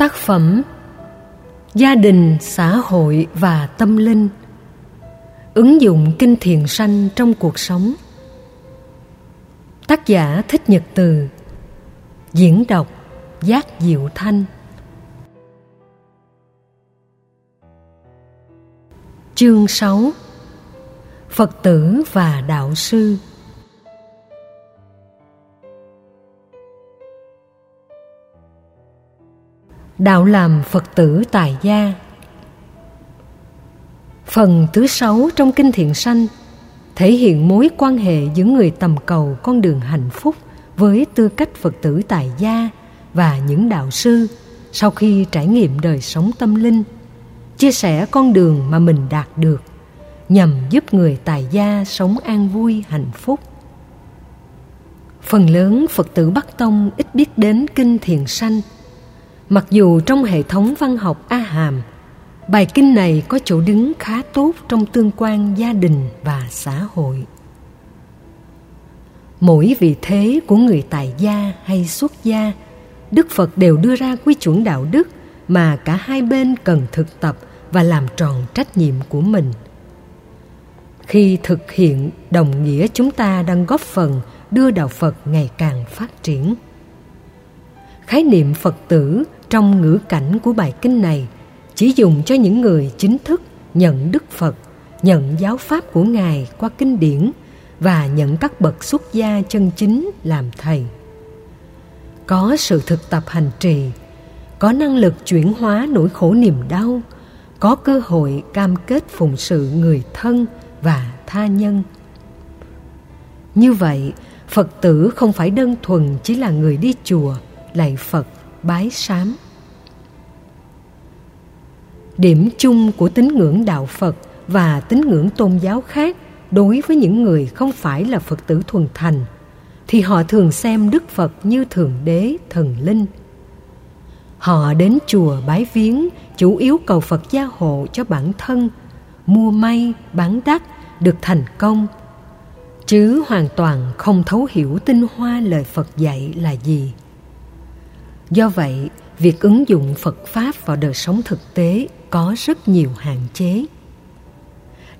Tác phẩm Gia đình, xã hội và tâm linh Ứng dụng kinh thiền sanh trong cuộc sống. Tác giả Thích Nhật Từ Diễn đọc Giác Diệu Thanh. Chương 6 Phật tử và Đạo Sư. Đạo làm Phật tử tài gia Phần thứ sáu trong Kinh Thiện Sanh thể hiện mối quan hệ giữa người tầm cầu con đường hạnh phúc với tư cách Phật tử tài gia và những đạo sư sau khi trải nghiệm đời sống tâm linh, chia sẻ con đường mà mình đạt được nhằm giúp người tài gia sống an vui hạnh phúc. Phần lớn Phật tử Bắc Tông ít biết đến Kinh Thiền Sanh – Mặc dù trong hệ thống văn học A Hàm, bài kinh này có chỗ đứng khá tốt trong tương quan gia đình và xã hội. Mỗi vị thế của người tài gia hay xuất gia, Đức Phật đều đưa ra quy chuẩn đạo đức mà cả hai bên cần thực tập và làm tròn trách nhiệm của mình. Khi thực hiện đồng nghĩa chúng ta đang góp phần đưa đạo Phật ngày càng phát triển. Khái niệm Phật tử trong ngữ cảnh của bài kinh này chỉ dùng cho những người chính thức nhận Đức Phật, nhận giáo pháp của Ngài qua kinh điển và nhận các bậc xuất gia chân chính làm thầy. Có sự thực tập hành trì, có năng lực chuyển hóa nỗi khổ niềm đau, có cơ hội cam kết phụng sự người thân và tha nhân. Như vậy, Phật tử không phải đơn thuần chỉ là người đi chùa, lạy Phật bái sám. Điểm chung của tín ngưỡng đạo Phật và tín ngưỡng tôn giáo khác đối với những người không phải là Phật tử thuần thành thì họ thường xem Đức Phật như Thượng Đế, Thần Linh. Họ đến chùa bái viếng chủ yếu cầu Phật gia hộ cho bản thân, mua may, bán đắt, được thành công, chứ hoàn toàn không thấu hiểu tinh hoa lời Phật dạy là gì. Do vậy, việc ứng dụng Phật Pháp vào đời sống thực tế có rất nhiều hạn chế.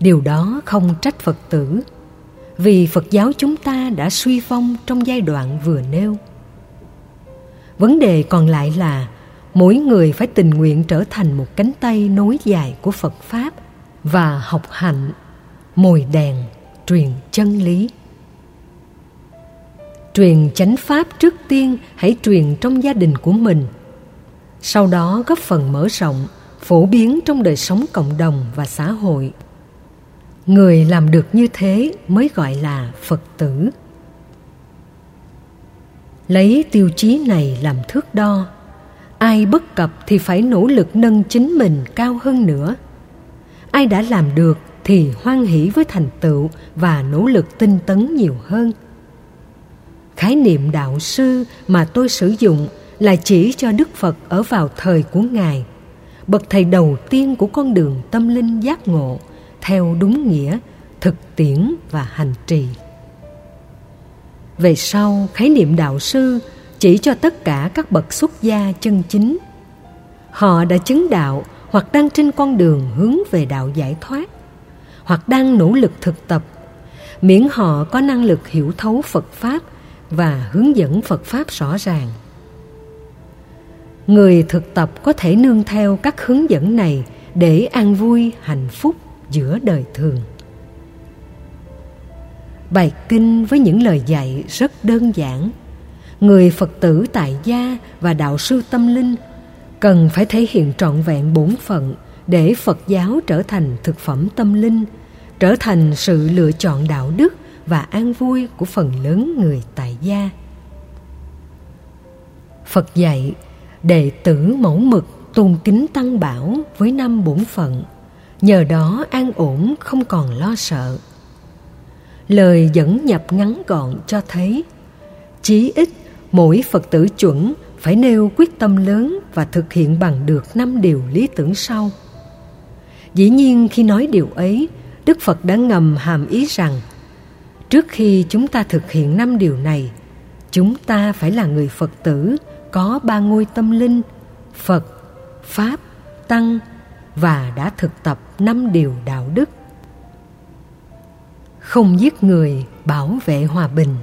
Điều đó không trách Phật tử, vì Phật giáo chúng ta đã suy vong trong giai đoạn vừa nêu. Vấn đề còn lại là mỗi người phải tình nguyện trở thành một cánh tay nối dài của Phật Pháp và học hạnh, mồi đèn, truyền chân lý truyền chánh pháp trước tiên, hãy truyền trong gia đình của mình. Sau đó góp phần mở rộng, phổ biến trong đời sống cộng đồng và xã hội. Người làm được như thế mới gọi là phật tử. Lấy tiêu chí này làm thước đo, ai bất cập thì phải nỗ lực nâng chính mình cao hơn nữa. Ai đã làm được thì hoan hỷ với thành tựu và nỗ lực tinh tấn nhiều hơn khái niệm đạo sư mà tôi sử dụng là chỉ cho đức phật ở vào thời của ngài. Bậc thầy đầu tiên của con đường tâm linh giác ngộ, theo đúng nghĩa, thực tiễn và hành trì. Về sau, khái niệm đạo sư chỉ cho tất cả các bậc xuất gia chân chính. Họ đã chứng đạo hoặc đang trên con đường hướng về đạo giải thoát, hoặc đang nỗ lực thực tập. Miễn họ có năng lực hiểu thấu phật pháp và hướng dẫn Phật Pháp rõ ràng. Người thực tập có thể nương theo các hướng dẫn này để an vui, hạnh phúc giữa đời thường. Bài kinh với những lời dạy rất đơn giản. Người Phật tử tại gia và đạo sư tâm linh cần phải thể hiện trọn vẹn bổn phận để Phật giáo trở thành thực phẩm tâm linh, trở thành sự lựa chọn đạo đức và an vui của phần lớn người tại gia. Phật dạy, đệ tử mẫu mực tôn kính tăng bảo với năm bổn phận, nhờ đó an ổn không còn lo sợ. Lời dẫn nhập ngắn gọn cho thấy, chí ít mỗi Phật tử chuẩn phải nêu quyết tâm lớn và thực hiện bằng được năm điều lý tưởng sau. Dĩ nhiên khi nói điều ấy, Đức Phật đã ngầm hàm ý rằng trước khi chúng ta thực hiện năm điều này chúng ta phải là người phật tử có ba ngôi tâm linh Phật, Pháp, Tăng và đã thực tập năm điều đạo đức. Không giết người, bảo vệ hòa bình.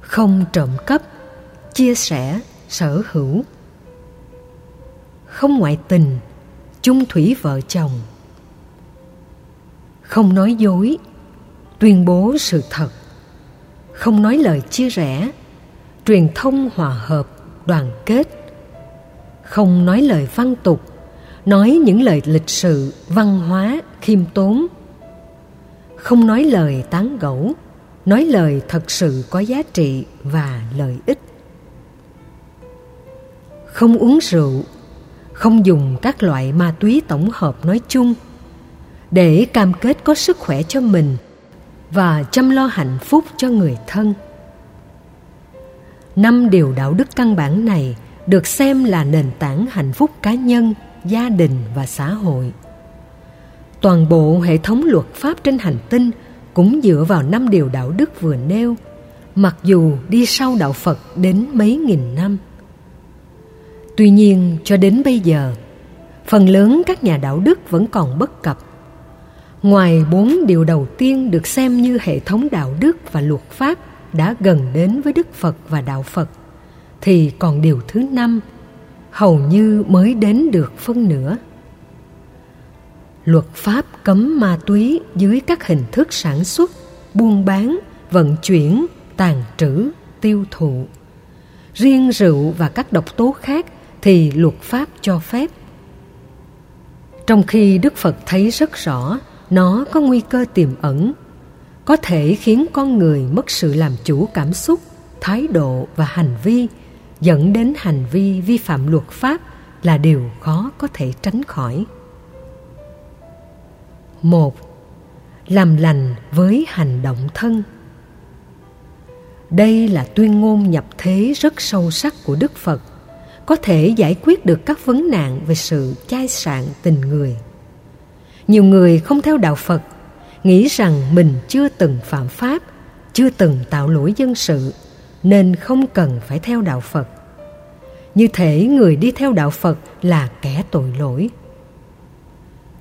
Không trộm cắp, chia sẻ, sở hữu. Không ngoại tình, chung thủy vợ chồng. Không nói dối, tuyên bố sự thật. Không nói lời chia rẽ, truyền thông hòa hợp, đoàn kết. Không nói lời văn tục, nói những lời lịch sự, văn hóa, khiêm tốn. Không nói lời tán gẫu, nói lời thật sự có giá trị và lợi ích. Không uống rượu, không dùng các loại ma túy tổng hợp nói chung để cam kết có sức khỏe cho mình và chăm lo hạnh phúc cho người thân. Năm điều đạo đức căn bản này được xem là nền tảng hạnh phúc cá nhân, gia đình và xã hội. Toàn bộ hệ thống luật pháp trên hành tinh cũng dựa vào năm điều đạo đức vừa nêu, mặc dù đi sau đạo phật đến mấy nghìn năm. Tuy nhiên, cho đến bây giờ, phần lớn các nhà đạo đức vẫn còn bất cập ngoài bốn điều đầu tiên được xem như hệ thống đạo đức và luật pháp đã gần đến với đức phật và đạo phật, thì còn điều thứ năm hầu như mới đến được phân nửa. Luật pháp cấm ma túy dưới các hình thức sản xuất, buôn bán, vận chuyển, tàn trữ, tiêu thụ. Riêng rượu và các độc tố khác thì luật pháp cho phép. Trong khi đức phật thấy rất rõ nó có nguy cơ tiềm ẩn, có thể khiến con người mất sự làm chủ cảm xúc, thái độ và hành vi, dẫn đến hành vi vi phạm luật pháp là điều khó có thể tránh khỏi. Một, làm lành với hành động thân. Đây là tuyên ngôn nhập thế rất sâu sắc của đức phật, có thể giải quyết được các vấn nạn về sự chai sạn tình người nhiều người không theo đạo phật, nghĩ rằng mình chưa từng phạm pháp, chưa từng tạo lỗi dân sự, nên không cần phải theo đạo phật. Như thể người đi theo đạo phật là kẻ tội lỗi.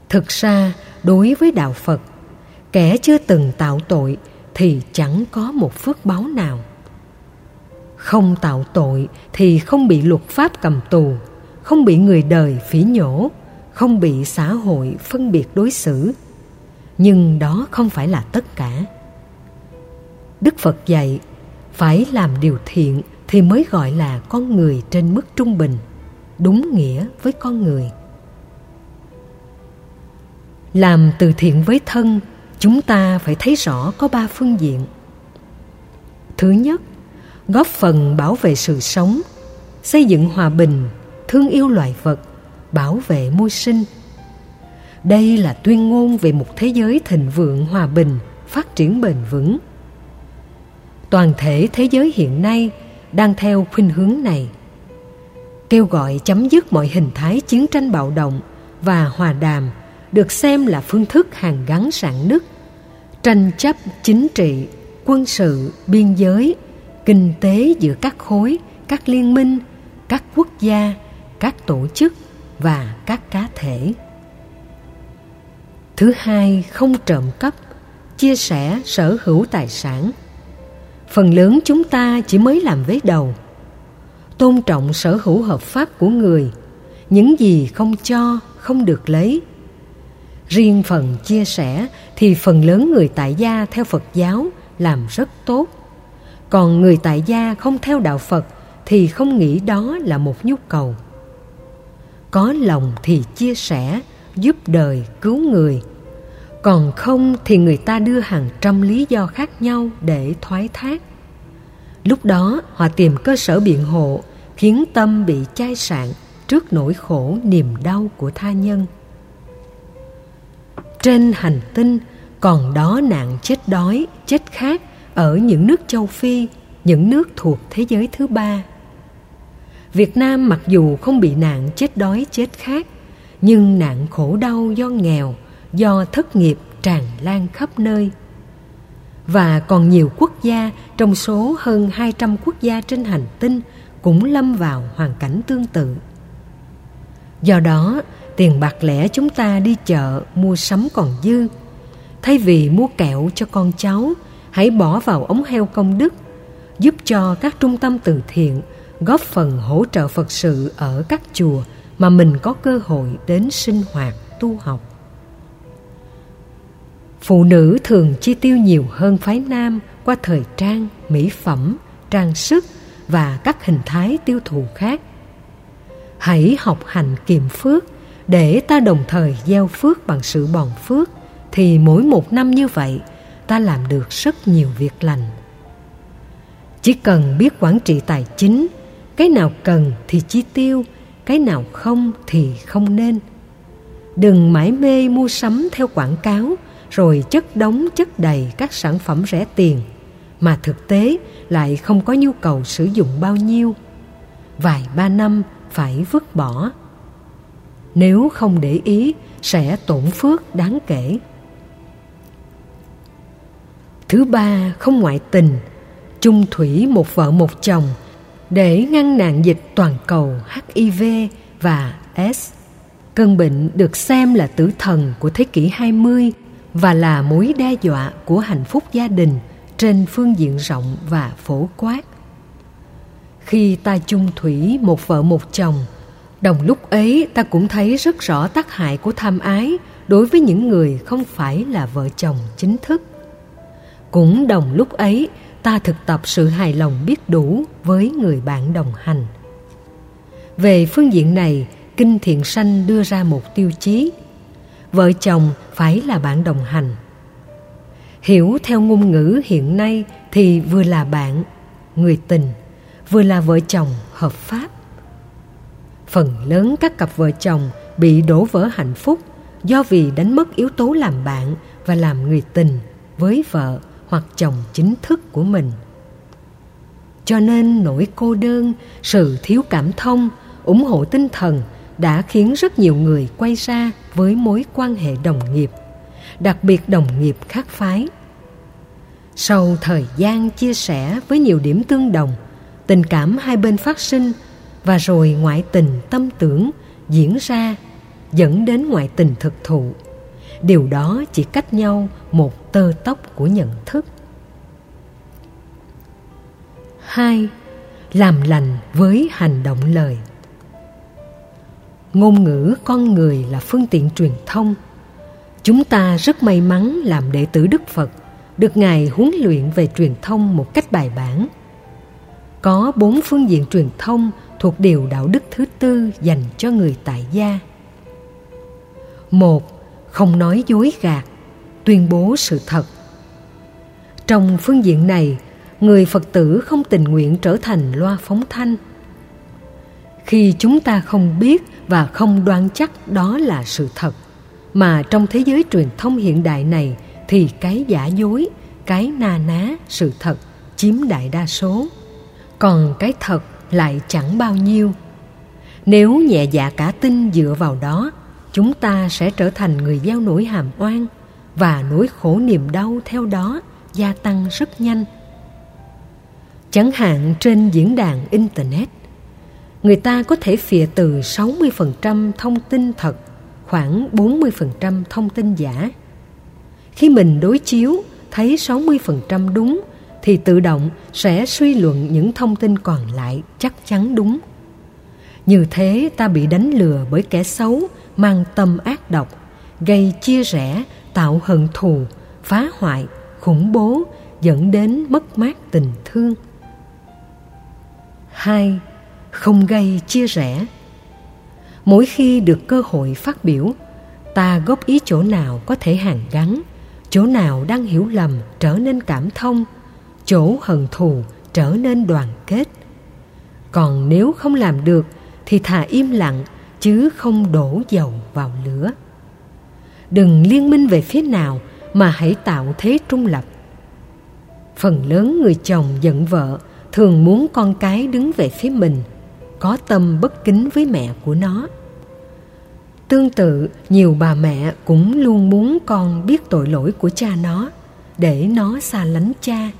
Thực ra, đối với đạo phật, kẻ chưa từng tạo tội thì chẳng có một phước báo nào. Không tạo tội thì không bị luật pháp cầm tù, không bị người đời phỉ nhổ không bị xã hội phân biệt đối xử. Nhưng đó không phải là tất cả. Đức phật dạy phải làm điều thiện thì mới gọi là con người trên mức trung bình, đúng nghĩa với con người. Làm từ thiện với thân, chúng ta phải thấy rõ có ba phương diện. Thứ nhất, góp phần bảo vệ sự sống, xây dựng hòa bình, thương yêu loài vật bảo vệ môi sinh. Đây là tuyên ngôn về một thế giới thịnh vượng, hòa bình, phát triển bền vững. Toàn thể thế giới hiện nay đang theo khuynh hướng này, kêu gọi chấm dứt mọi hình thái chiến tranh bạo động và hòa đàm được xem là phương thức hàn gắn sản nứt, tranh chấp chính trị, quân sự, biên giới, kinh tế giữa các khối, các liên minh, các quốc gia, các tổ chức và các cá thể. Thứ hai, không trộm cắp, chia sẻ sở hữu tài sản. Phần lớn chúng ta chỉ mới làm vế đầu. Tôn trọng sở hữu hợp pháp của người, những gì không cho, không được lấy. Riêng phần chia sẻ thì phần lớn người tại gia theo phật giáo làm rất tốt. Còn người tại gia không theo đạo phật thì không nghĩ đó là một nhu cầu có lòng thì chia sẻ, giúp đời cứu người. Còn không thì người ta đưa hàng trăm lý do khác nhau để thoái thác. Lúc đó, họ tìm cơ sở biện hộ, khiến tâm bị chai sạn trước nỗi khổ niềm đau của tha nhân. Trên hành tinh, còn đó nạn chết đói, chết khát ở những nước châu phi, những nước thuộc thế giới thứ ba. Việt Nam mặc dù không bị nạn chết đói chết khát, nhưng nạn khổ đau do nghèo, do thất nghiệp tràn lan khắp nơi. Và còn nhiều quốc gia trong số hơn 200 quốc gia trên hành tinh cũng lâm vào hoàn cảnh tương tự do đó tiền bạc lẻ chúng ta đi chợ mua sắm còn dư thay vì mua kẹo cho con cháu hãy bỏ vào ống heo công đức giúp cho các trung tâm từ thiện góp phần hỗ trợ phật sự ở các chùa mà mình có cơ hội đến sinh hoạt, tu học. Phụ nữ thường chi tiêu nhiều hơn phái nam qua thời trang, mỹ phẩm, trang sức và các hình thái tiêu thụ khác. Hãy học hành kiệm phước để ta đồng thời gieo phước bằng sự bòn phước, thì mỗi một năm như vậy, ta làm được rất nhiều việc lành. Chỉ cần biết quản trị tài chính cái nào cần thì chi tiêu, cái nào không thì không nên. Đừng mãi mê mua sắm theo quảng cáo, rồi chất đóng chất đầy các sản phẩm rẻ tiền, mà thực tế lại không có nhu cầu sử dụng bao nhiêu. Vài ba năm phải vứt bỏ. Nếu không để ý, sẽ tổn phước đáng kể. Thứ ba, không ngoại tình. Chung thủy một vợ một chồng để ngăn nạn dịch toàn cầu HIV và S. Cơn bệnh được xem là tử thần của thế kỷ 20 và là mối đe dọa của hạnh phúc gia đình trên phương diện rộng và phổ quát. Khi ta chung thủy một vợ một chồng, đồng lúc ấy ta cũng thấy rất rõ tác hại của tham ái đối với những người không phải là vợ chồng chính thức. Cũng đồng lúc ấy, ta thực tập sự hài lòng biết đủ với người bạn đồng hành. Về phương diện này, Kinh Thiện Sanh đưa ra một tiêu chí. Vợ chồng phải là bạn đồng hành. Hiểu theo ngôn ngữ hiện nay thì vừa là bạn, người tình, vừa là vợ chồng hợp pháp. Phần lớn các cặp vợ chồng bị đổ vỡ hạnh phúc do vì đánh mất yếu tố làm bạn và làm người tình với vợ hoặc chồng chính thức của mình. Cho nên nỗi cô đơn, sự thiếu cảm thông, ủng hộ tinh thần đã khiến rất nhiều người quay ra với mối quan hệ đồng nghiệp, đặc biệt đồng nghiệp khác phái. Sau thời gian chia sẻ với nhiều điểm tương đồng, tình cảm hai bên phát sinh và rồi ngoại tình tâm tưởng diễn ra dẫn đến ngoại tình thực thụ điều đó chỉ cách nhau một tơ tóc của nhận thức. Hai, làm lành với hành động lời. Ngôn ngữ con người là phương tiện truyền thông. Chúng ta rất may mắn làm đệ tử đức phật, được ngài huấn luyện về truyền thông một cách bài bản. Có bốn phương diện truyền thông thuộc điều đạo đức thứ tư dành cho người tại gia. Một không nói dối gạt, tuyên bố sự thật. Trong phương diện này, người phật tử không tình nguyện trở thành loa phóng thanh. Khi chúng ta không biết và không đoán chắc đó là sự thật, mà trong thế giới truyền thông hiện đại này thì cái giả dối, cái na ná sự thật chiếm đại đa số. Còn cái thật lại chẳng bao nhiêu. Nếu nhẹ dạ cả tin dựa vào đó chúng ta sẽ trở thành người gieo nỗi hàm oan và nỗi khổ niềm đau theo đó gia tăng rất nhanh. Chẳng hạn trên diễn đàn internet, người ta có thể phìa từ 60% thông tin thật khoảng 40% thông tin giả. Khi mình đối chiếu, thấy 60% đúng, thì tự động sẽ suy luận những thông tin còn lại chắc chắn đúng. Như thế ta bị đánh lừa bởi kẻ xấu mang tâm ác độc, gây chia rẽ, tạo hận thù, phá hoại, khủng bố, dẫn đến mất mát tình thương. Hai, không gây chia rẽ. Mỗi khi được cơ hội phát biểu, ta góp ý chỗ nào có thể hàn gắn, chỗ nào đang hiểu lầm trở nên cảm thông, chỗ hận thù trở nên đoàn kết. Còn nếu không làm được thì thà im lặng chứ không đổ dầu vào lửa. Đừng liên minh về phía nào mà hãy tạo thế trung lập. Phần lớn người chồng giận vợ thường muốn con cái đứng về phía mình, có tâm bất kính với mẹ của nó. Tương tự, nhiều bà mẹ cũng luôn muốn con biết tội lỗi của cha nó để nó xa lánh cha.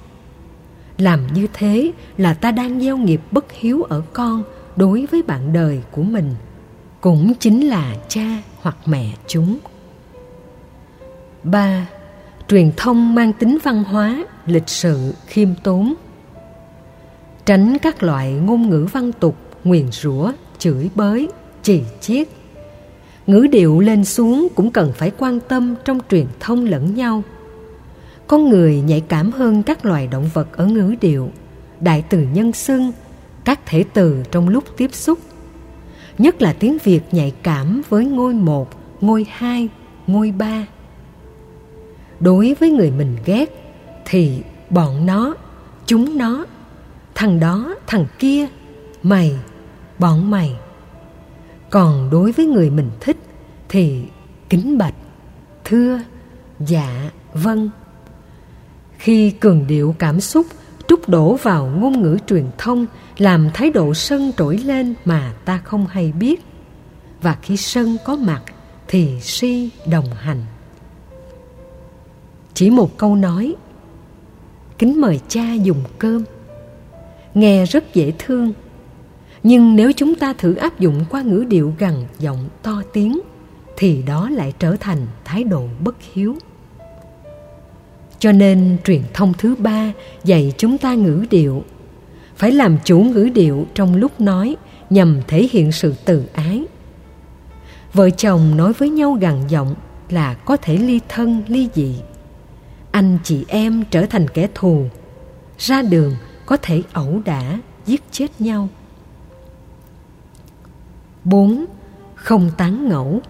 Làm như thế là ta đang gieo nghiệp bất hiếu ở con đối với bạn đời của mình cũng chính là cha hoặc mẹ chúng. Ba, truyền thông mang tính văn hóa, lịch sự, khiêm tốn. Tránh các loại ngôn ngữ văn tục, nguyền rủa, chửi bới chỉ chiết. Ngữ điệu lên xuống cũng cần phải quan tâm trong truyền thông lẫn nhau. Con người nhạy cảm hơn các loài động vật ở ngữ điệu. Đại từ nhân xưng, các thể từ trong lúc tiếp xúc nhất là tiếng việt nhạy cảm với ngôi một, ngôi hai, ngôi ba. Đối với người mình ghét, thì bọn nó, chúng nó, thằng đó, thằng kia, mày, bọn mày. Còn đối với người mình thích, thì kính bạch, thưa dạ vâng. Khi cường điệu cảm xúc trút đổ vào ngôn ngữ truyền thông, làm thái độ sân trỗi lên mà ta không hay biết. Và khi sân có mặt, thì si đồng hành. Chỉ một câu nói, kính mời cha dùng cơm. Nghe rất dễ thương. Nhưng nếu chúng ta thử áp dụng qua ngữ điệu gằn giọng to tiếng, thì đó lại trở thành thái độ bất hiếu cho nên truyền thông thứ ba dạy chúng ta ngữ điệu. Phải làm chủ ngữ điệu trong lúc nói nhằm thể hiện sự từ ái. Vợ chồng nói với nhau gằn giọng là có thể ly thân, ly dị. Anh chị em trở thành kẻ thù, ra đường có thể ẩu đả, giết chết nhau. 4. Không tán ngẫu.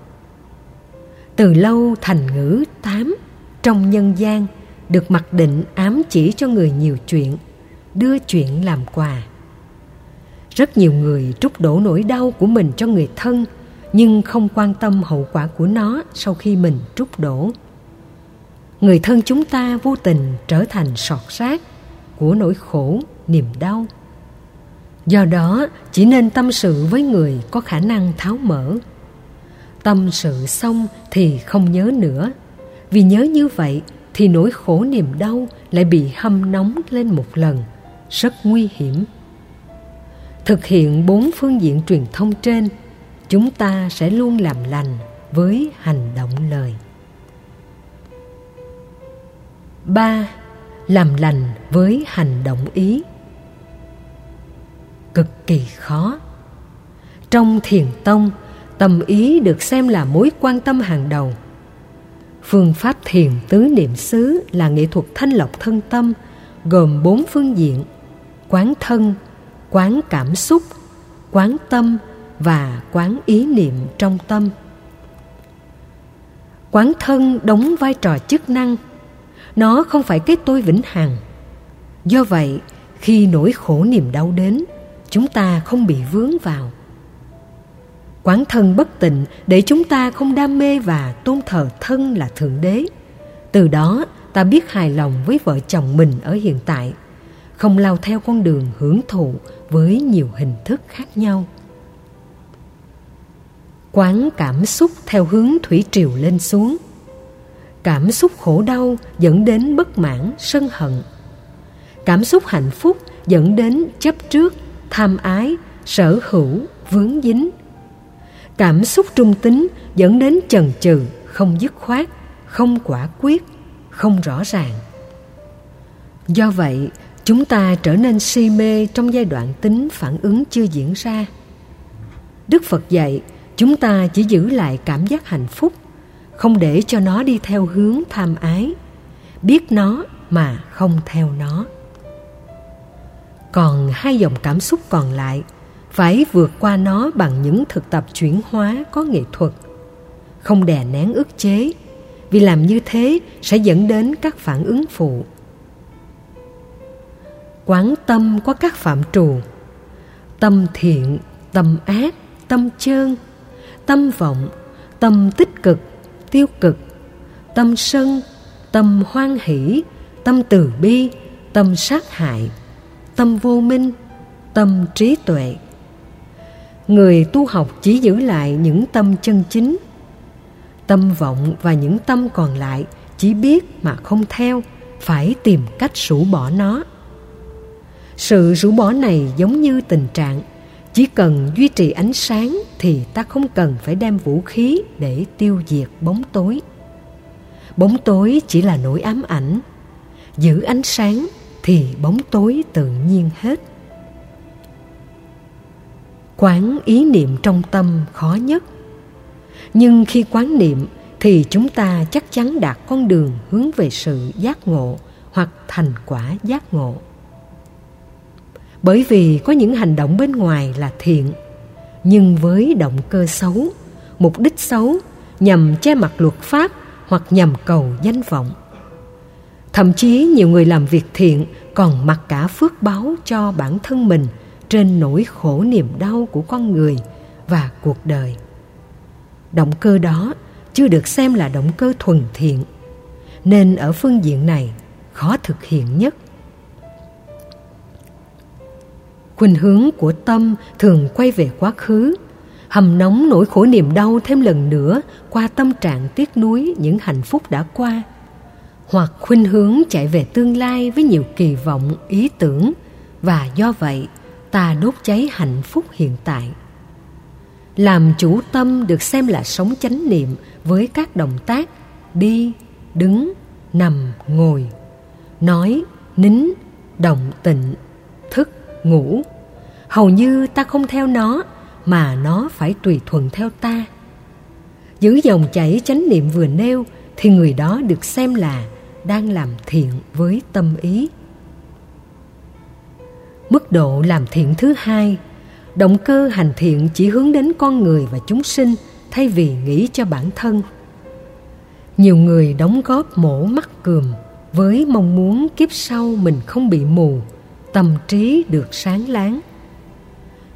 Từ lâu thành ngữ tám trong nhân gian được mặc định ám chỉ cho người nhiều chuyện, đưa chuyện làm quà. Rất nhiều người trút đổ nỗi đau của mình cho người thân nhưng không quan tâm hậu quả của nó sau khi mình trút đổ. Người thân chúng ta vô tình trở thành sọt rác của nỗi khổ, niềm đau do đó chỉ nên tâm sự với người có khả năng tháo mở tâm sự xong thì không nhớ nữa vì nhớ như vậy thì nỗi khổ niềm đau lại bị hâm nóng lên một lần. Rất nguy hiểm. Thực hiện bốn phương diện truyền thông trên, chúng ta sẽ luôn làm lành với hành động lời. Ba, làm lành với hành động ý. Cực kỳ khó. Trong thiền tông, tâm ý được xem là mối quan tâm hàng đầu phương pháp thiền tứ niệm xứ là nghệ thuật thanh lọc thân tâm, gồm bốn phương diện quán thân, quán cảm xúc, quán tâm và quán ý niệm trong tâm. Quán thân đóng vai trò chức năng. Nó không phải cái tôi vĩnh hằng. Do vậy, khi nỗi khổ niềm đau đến, chúng ta không bị vướng vào quán thân bất tịnh để chúng ta không đam mê và tôn thờ thân là thượng đế. Từ đó, ta biết hài lòng với vợ chồng mình ở hiện tại, không lao theo con đường hưởng thụ với nhiều hình thức khác nhau. Quán cảm xúc theo hướng thủy triều lên xuống. Cảm xúc khổ đau dẫn đến bất mãn, sân hận. Cảm xúc hạnh phúc dẫn đến chấp trước, tham ái, sở hữu, vướng dính cảm xúc trung tính dẫn đến chần chừ, không dứt khoát, không quả quyết, không rõ ràng. Do vậy, chúng ta trở nên si mê trong giai đoạn tính phản ứng chưa diễn ra. Đức phật dạy, chúng ta chỉ giữ lại cảm giác hạnh phúc, không để cho nó đi theo hướng tham ái. Biết nó mà không theo nó. Còn hai dòng cảm xúc còn lại phải vượt qua nó bằng những thực tập chuyển hóa có nghệ thuật. Không đè nén ức chế, vì làm như thế sẽ dẫn đến các phản ứng phụ. Quán tâm có các phạm trù. Tâm thiện, tâm ác, tâm chơn. Tâm vọng, tâm tích cực, tiêu cực. Tâm sân, tâm hoan hỷ, tâm từ bi, tâm sát hại, tâm vô minh, tâm trí tuệ người tu học chỉ giữ lại những tâm chân chính. Tâm vọng và những tâm còn lại chỉ biết mà không theo, phải tìm cách rũ bỏ nó. Sự rũ bỏ này giống như tình trạng, chỉ cần duy trì ánh sáng thì ta không cần phải đem vũ khí để tiêu diệt bóng tối. Bóng tối chỉ là nỗi ám ảnh, giữ ánh sáng thì bóng tối tự nhiên hết quán ý niệm trong tâm khó nhất. Nhưng khi quán niệm thì chúng ta chắc chắn đạt con đường hướng về sự giác ngộ hoặc thành quả giác ngộ. Bởi vì có những hành động bên ngoài là thiện, nhưng với động cơ xấu, mục đích xấu nhằm che mặt luật pháp hoặc nhằm cầu danh vọng. Thậm chí nhiều người làm việc thiện còn mặc cả phước báo cho bản thân mình trên nỗi khổ niềm đau của con người và cuộc đời. Động cơ đó chưa được xem là động cơ thuần thiện, nên ở phương diện này khó thực hiện nhất. Khuynh hướng của tâm thường quay về quá khứ, hầm nóng nỗi khổ niềm đau thêm lần nữa qua tâm trạng tiếc nuối những hạnh phúc đã qua, hoặc khuynh hướng chạy về tương lai với nhiều kỳ vọng, ý tưởng, và do vậy ta đốt cháy hạnh phúc hiện tại. Làm chủ tâm được xem là sống chánh niệm với các động tác đi, đứng, nằm, ngồi. Nói, nín, động, tịnh, thức, ngủ. Hầu như ta không theo nó, mà nó phải tùy thuận theo ta. Giữ dòng chảy chánh niệm vừa nêu thì người đó được xem là đang làm thiện với tâm ý mức độ làm thiện thứ hai. Động cơ hành thiện chỉ hướng đến con người và chúng sinh, thay vì nghĩ cho bản thân. Nhiều người đóng góp mổ mắt cườm với mong muốn kiếp sau mình không bị mù, tâm trí được sáng láng.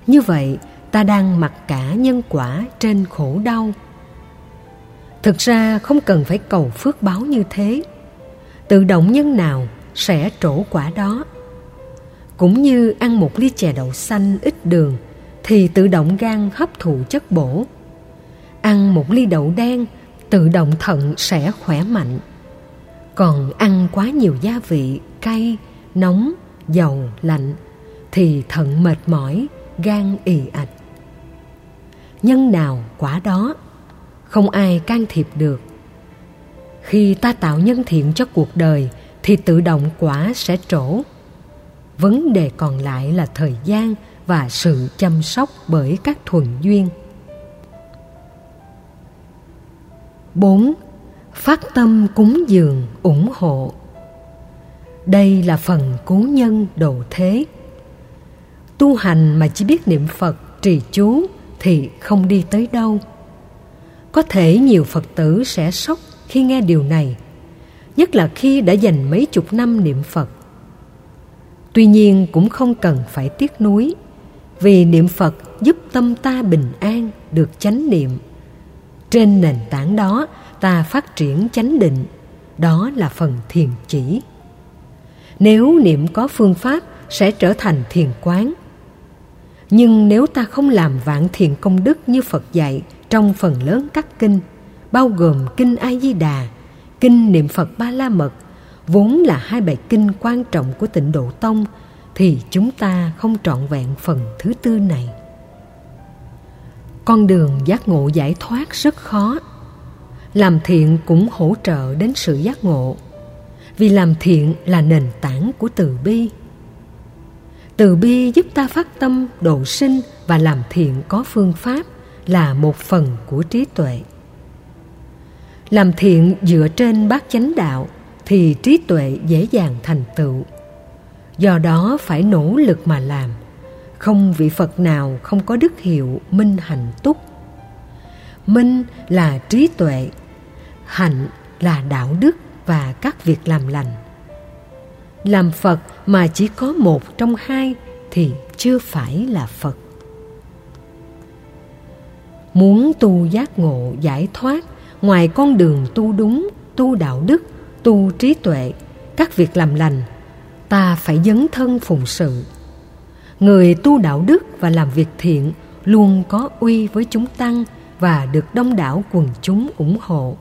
Như vậy, ta đang mặc cả nhân quả trên khổ đau. Thực ra không cần phải cầu phước báo như thế. Tự động nhân nào sẽ trổ quả đó cũng như ăn một ly chè đậu xanh ít đường, thì tự động gan hấp thụ chất bổ. Ăn một ly đậu đen, tự động thận sẽ khỏe mạnh. Còn ăn quá nhiều gia vị, cay, nóng, dầu, lạnh, thì thận mệt mỏi, gan ì ạch. Nhân nào quả đó, không ai can thiệp được. Khi ta tạo nhân thiện cho cuộc đời, thì tự động quả sẽ trổ vấn đề còn lại là thời gian và sự chăm sóc bởi các thuần duyên 4. Phát tâm cúng dường ủng hộ Đây là phần cứu nhân độ thế Tu hành mà chỉ biết niệm Phật, trì chú thì không đi tới đâu. Có thể nhiều Phật tử sẽ sốc khi nghe điều này, nhất là khi đã dành mấy chục năm niệm Phật. Tuy nhiên cũng không cần phải tiếc nuối, vì niệm Phật giúp tâm ta bình an, được chánh niệm. Trên nền tảng đó, ta phát triển chánh định, đó là phần thiền chỉ. Nếu niệm có phương pháp sẽ trở thành thiền quán. Nhưng nếu ta không làm vạn thiền công đức như Phật dạy trong phần lớn các kinh, bao gồm kinh A Di Đà, kinh niệm Phật Ba La Mật, vốn là hai bài kinh quan trọng của Tịnh Độ Tông, thì chúng ta không trọn vẹn phần thứ tư này. Con đường giác ngộ giải thoát rất khó. Làm thiện cũng hỗ trợ đến sự giác ngộ, vì làm thiện là nền tảng của từ bi. Từ bi giúp ta phát tâm độ sinh và làm thiện có phương pháp là một phần của trí tuệ làm thiện dựa trên bát chánh đạo thì trí tuệ dễ dàng thành tựu. Do đó phải nỗ lực mà làm, không vị phật nào không có đức hiệu minh hạnh túc. Minh là trí tuệ, hạnh là đạo đức và các việc làm lành. Làm phật mà chỉ có một trong hai thì chưa phải là phật. Muốn tu giác ngộ giải thoát, ngoài con đường tu đúng, tu đạo đức tu trí tuệ, các việc làm lành, ta phải dấn thân phụng sự. Người tu đạo đức và làm việc thiện luôn có uy với chúng tăng và được đông đảo quần chúng ủng hộ.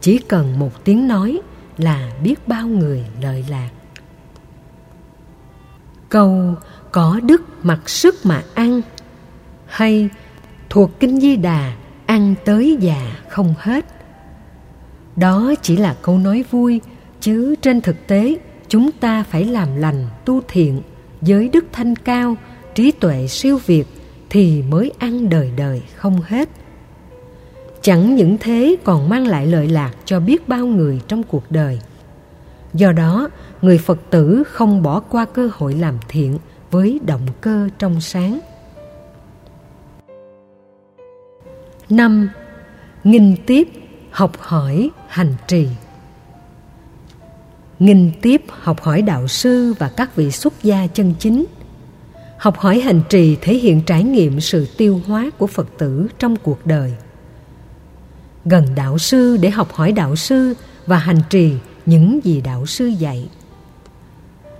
Chỉ cần một tiếng nói là biết bao người lợi lạc. Câu có đức mặc sức mà ăn hay thuộc kinh di đà, ăn tới già không hết đó chỉ là câu nói vui chứ trên thực tế chúng ta phải làm lành tu thiện. Giới đức thanh cao trí tuệ siêu việt thì mới ăn đời đời không hết. Chẳng những thế còn mang lại lợi lạc cho biết bao người trong cuộc đời. Do đó người phật tử không bỏ qua cơ hội làm thiện với động cơ trong sáng. Năm nghìn tiếp, học hỏi, hành trì. Nghinh tiếp học hỏi đạo sư và các vị xuất gia chân chính. Học hỏi hành trì thể hiện trải nghiệm sự tiêu hóa của Phật tử trong cuộc đời. Gần đạo sư để học hỏi đạo sư và hành trì những gì đạo sư dạy.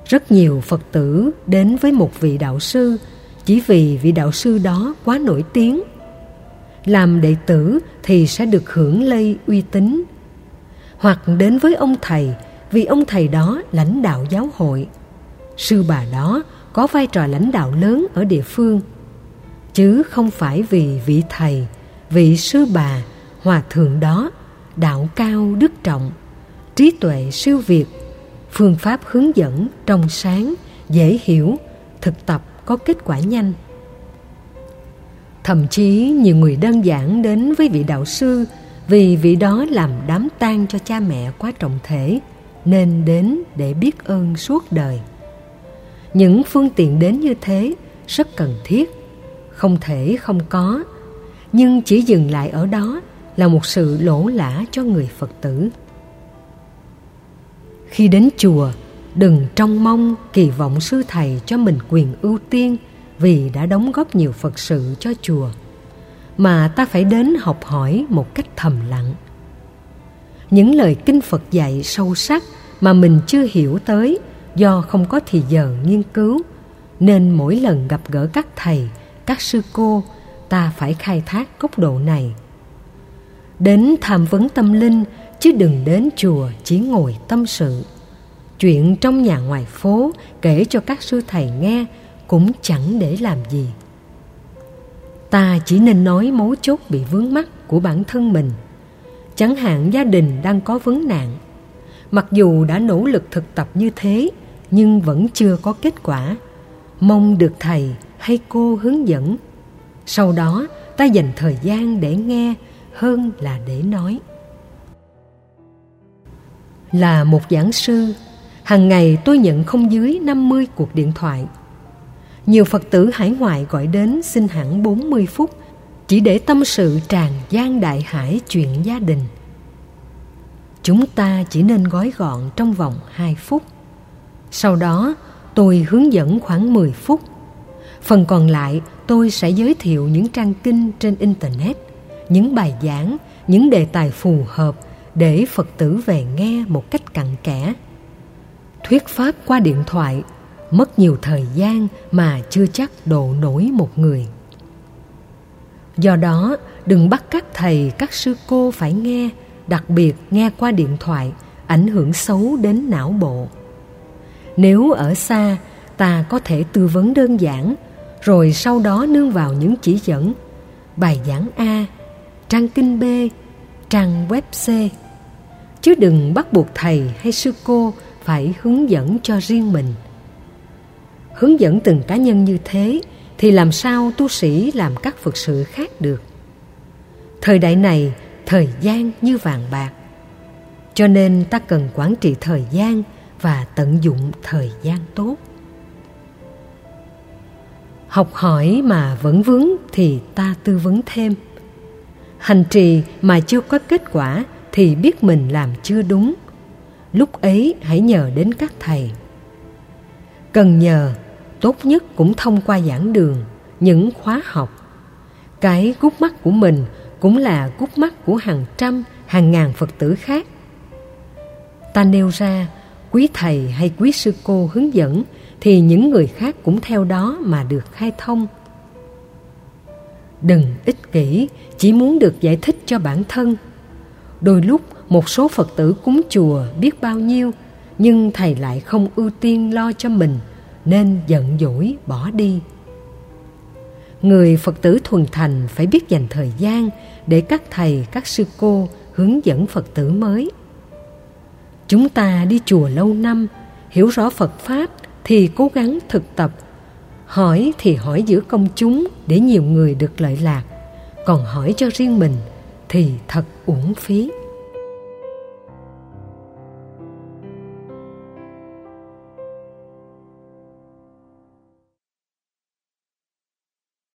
Rất nhiều phật tử đến với một vị đạo sư chỉ vì vị đạo sư đó quá nổi tiếng. Làm đệ tử thì sẽ được hưởng lây uy tín hoặc đến với ông thầy, vì ông thầy đó lãnh đạo giáo hội. Sư bà đó có vai trò lãnh đạo lớn ở địa phương, chứ không phải vì vị thầy, vị sư bà hòa thượng đó đạo cao đức trọng, trí tuệ siêu việt, phương pháp hướng dẫn trong sáng, dễ hiểu, thực tập có kết quả nhanh. Thậm chí nhiều người đơn giản đến với vị đạo sư vì vị đó làm đám tang cho cha mẹ quá trọng thể, nên đến để biết ơn suốt đời. Những phương tiện đến như thế rất cần thiết, không thể không có, nhưng chỉ dừng lại ở đó là một sự lỗ lã cho người phật tử. Khi đến chùa, đừng trông mong kỳ vọng sư thầy cho mình quyền ưu tiên vì đã đóng góp nhiều phật sự cho chùa mà ta phải đến học hỏi một cách thầm lặng. Những lời kinh phật dạy sâu sắc mà mình chưa hiểu tới do không có thì giờ nghiên cứu, nên mỗi lần gặp gỡ các thầy, các sư cô, ta phải khai thác góc độ này. Đến tham vấn tâm linh, chứ đừng đến chùa chỉ ngồi tâm sự. Chuyện trong nhà ngoài phố kể cho các sư thầy nghe cũng chẳng để làm gì ta chỉ nên nói mấu chốt bị vướng mắc của bản thân mình. Chẳng hạn gia đình đang có vấn nạn. Mặc dù đã nỗ lực thực tập như thế, nhưng vẫn chưa có kết quả. Mong được thầy hay cô hướng dẫn. Sau đó, ta dành thời gian để nghe hơn là để nói. Là một giảng sư hàng ngày tôi nhận không dưới 50 cuộc điện thoại nhiều Phật tử hải ngoại gọi đến xin hẳn 40 phút chỉ để tâm sự tràn gian đại hải chuyện gia đình. Chúng ta chỉ nên gói gọn trong vòng 2 phút. Sau đó, tôi hướng dẫn khoảng 10 phút. Phần còn lại, tôi sẽ giới thiệu những trang kinh trên Internet, những bài giảng, những đề tài phù hợp để Phật tử về nghe một cách cặn kẽ. Thuyết pháp qua điện thoại mất nhiều thời gian mà chưa chắc độ nổi một người. Do đó, đừng bắt các thầy, các sư cô phải nghe, đặc biệt nghe qua điện thoại, ảnh hưởng xấu đến não bộ. Nếu ở xa, ta có thể tư vấn đơn giản, rồi sau đó nương vào những chỉ dẫn. Bài giảng a, trang kinh b, trang web c. Chứ đừng bắt buộc thầy hay sư cô phải hướng dẫn cho riêng mình hướng dẫn từng cá nhân như thế, thì làm sao tu sĩ làm các phật sự khác được? Thời đại này, thời gian như vàng bạc. Cho nên ta cần quản trị thời gian và tận dụng thời gian tốt. Học hỏi mà vẫn vướng thì ta tư vấn thêm. Hành trì mà chưa có kết quả thì biết mình làm chưa đúng. Lúc ấy hãy nhờ đến các thầy. Cần nhờ tốt nhất cũng thông qua giảng đường, những khóa học. Cái gút mắt của mình cũng là gút mắt của hàng trăm, hàng ngàn phật tử khác. Ta nêu ra, quý thầy hay quý sư cô hướng dẫn thì những người khác cũng theo đó mà được khai thông. Đừng ích kỷ, chỉ muốn được giải thích cho bản thân. Đôi lúc một số phật tử cúng chùa biết bao nhiêu, nhưng thầy lại không ưu tiên lo cho mình nên giận dỗi bỏ đi. Người phật tử thuần thành phải biết dành thời gian để các thầy, các sư cô hướng dẫn phật tử mới. Chúng ta đi chùa lâu năm, hiểu rõ phật pháp thì cố gắng thực tập. Hỏi thì hỏi giữa công chúng để nhiều người được lợi lạc. Còn hỏi cho riêng mình thì thật uổng phí.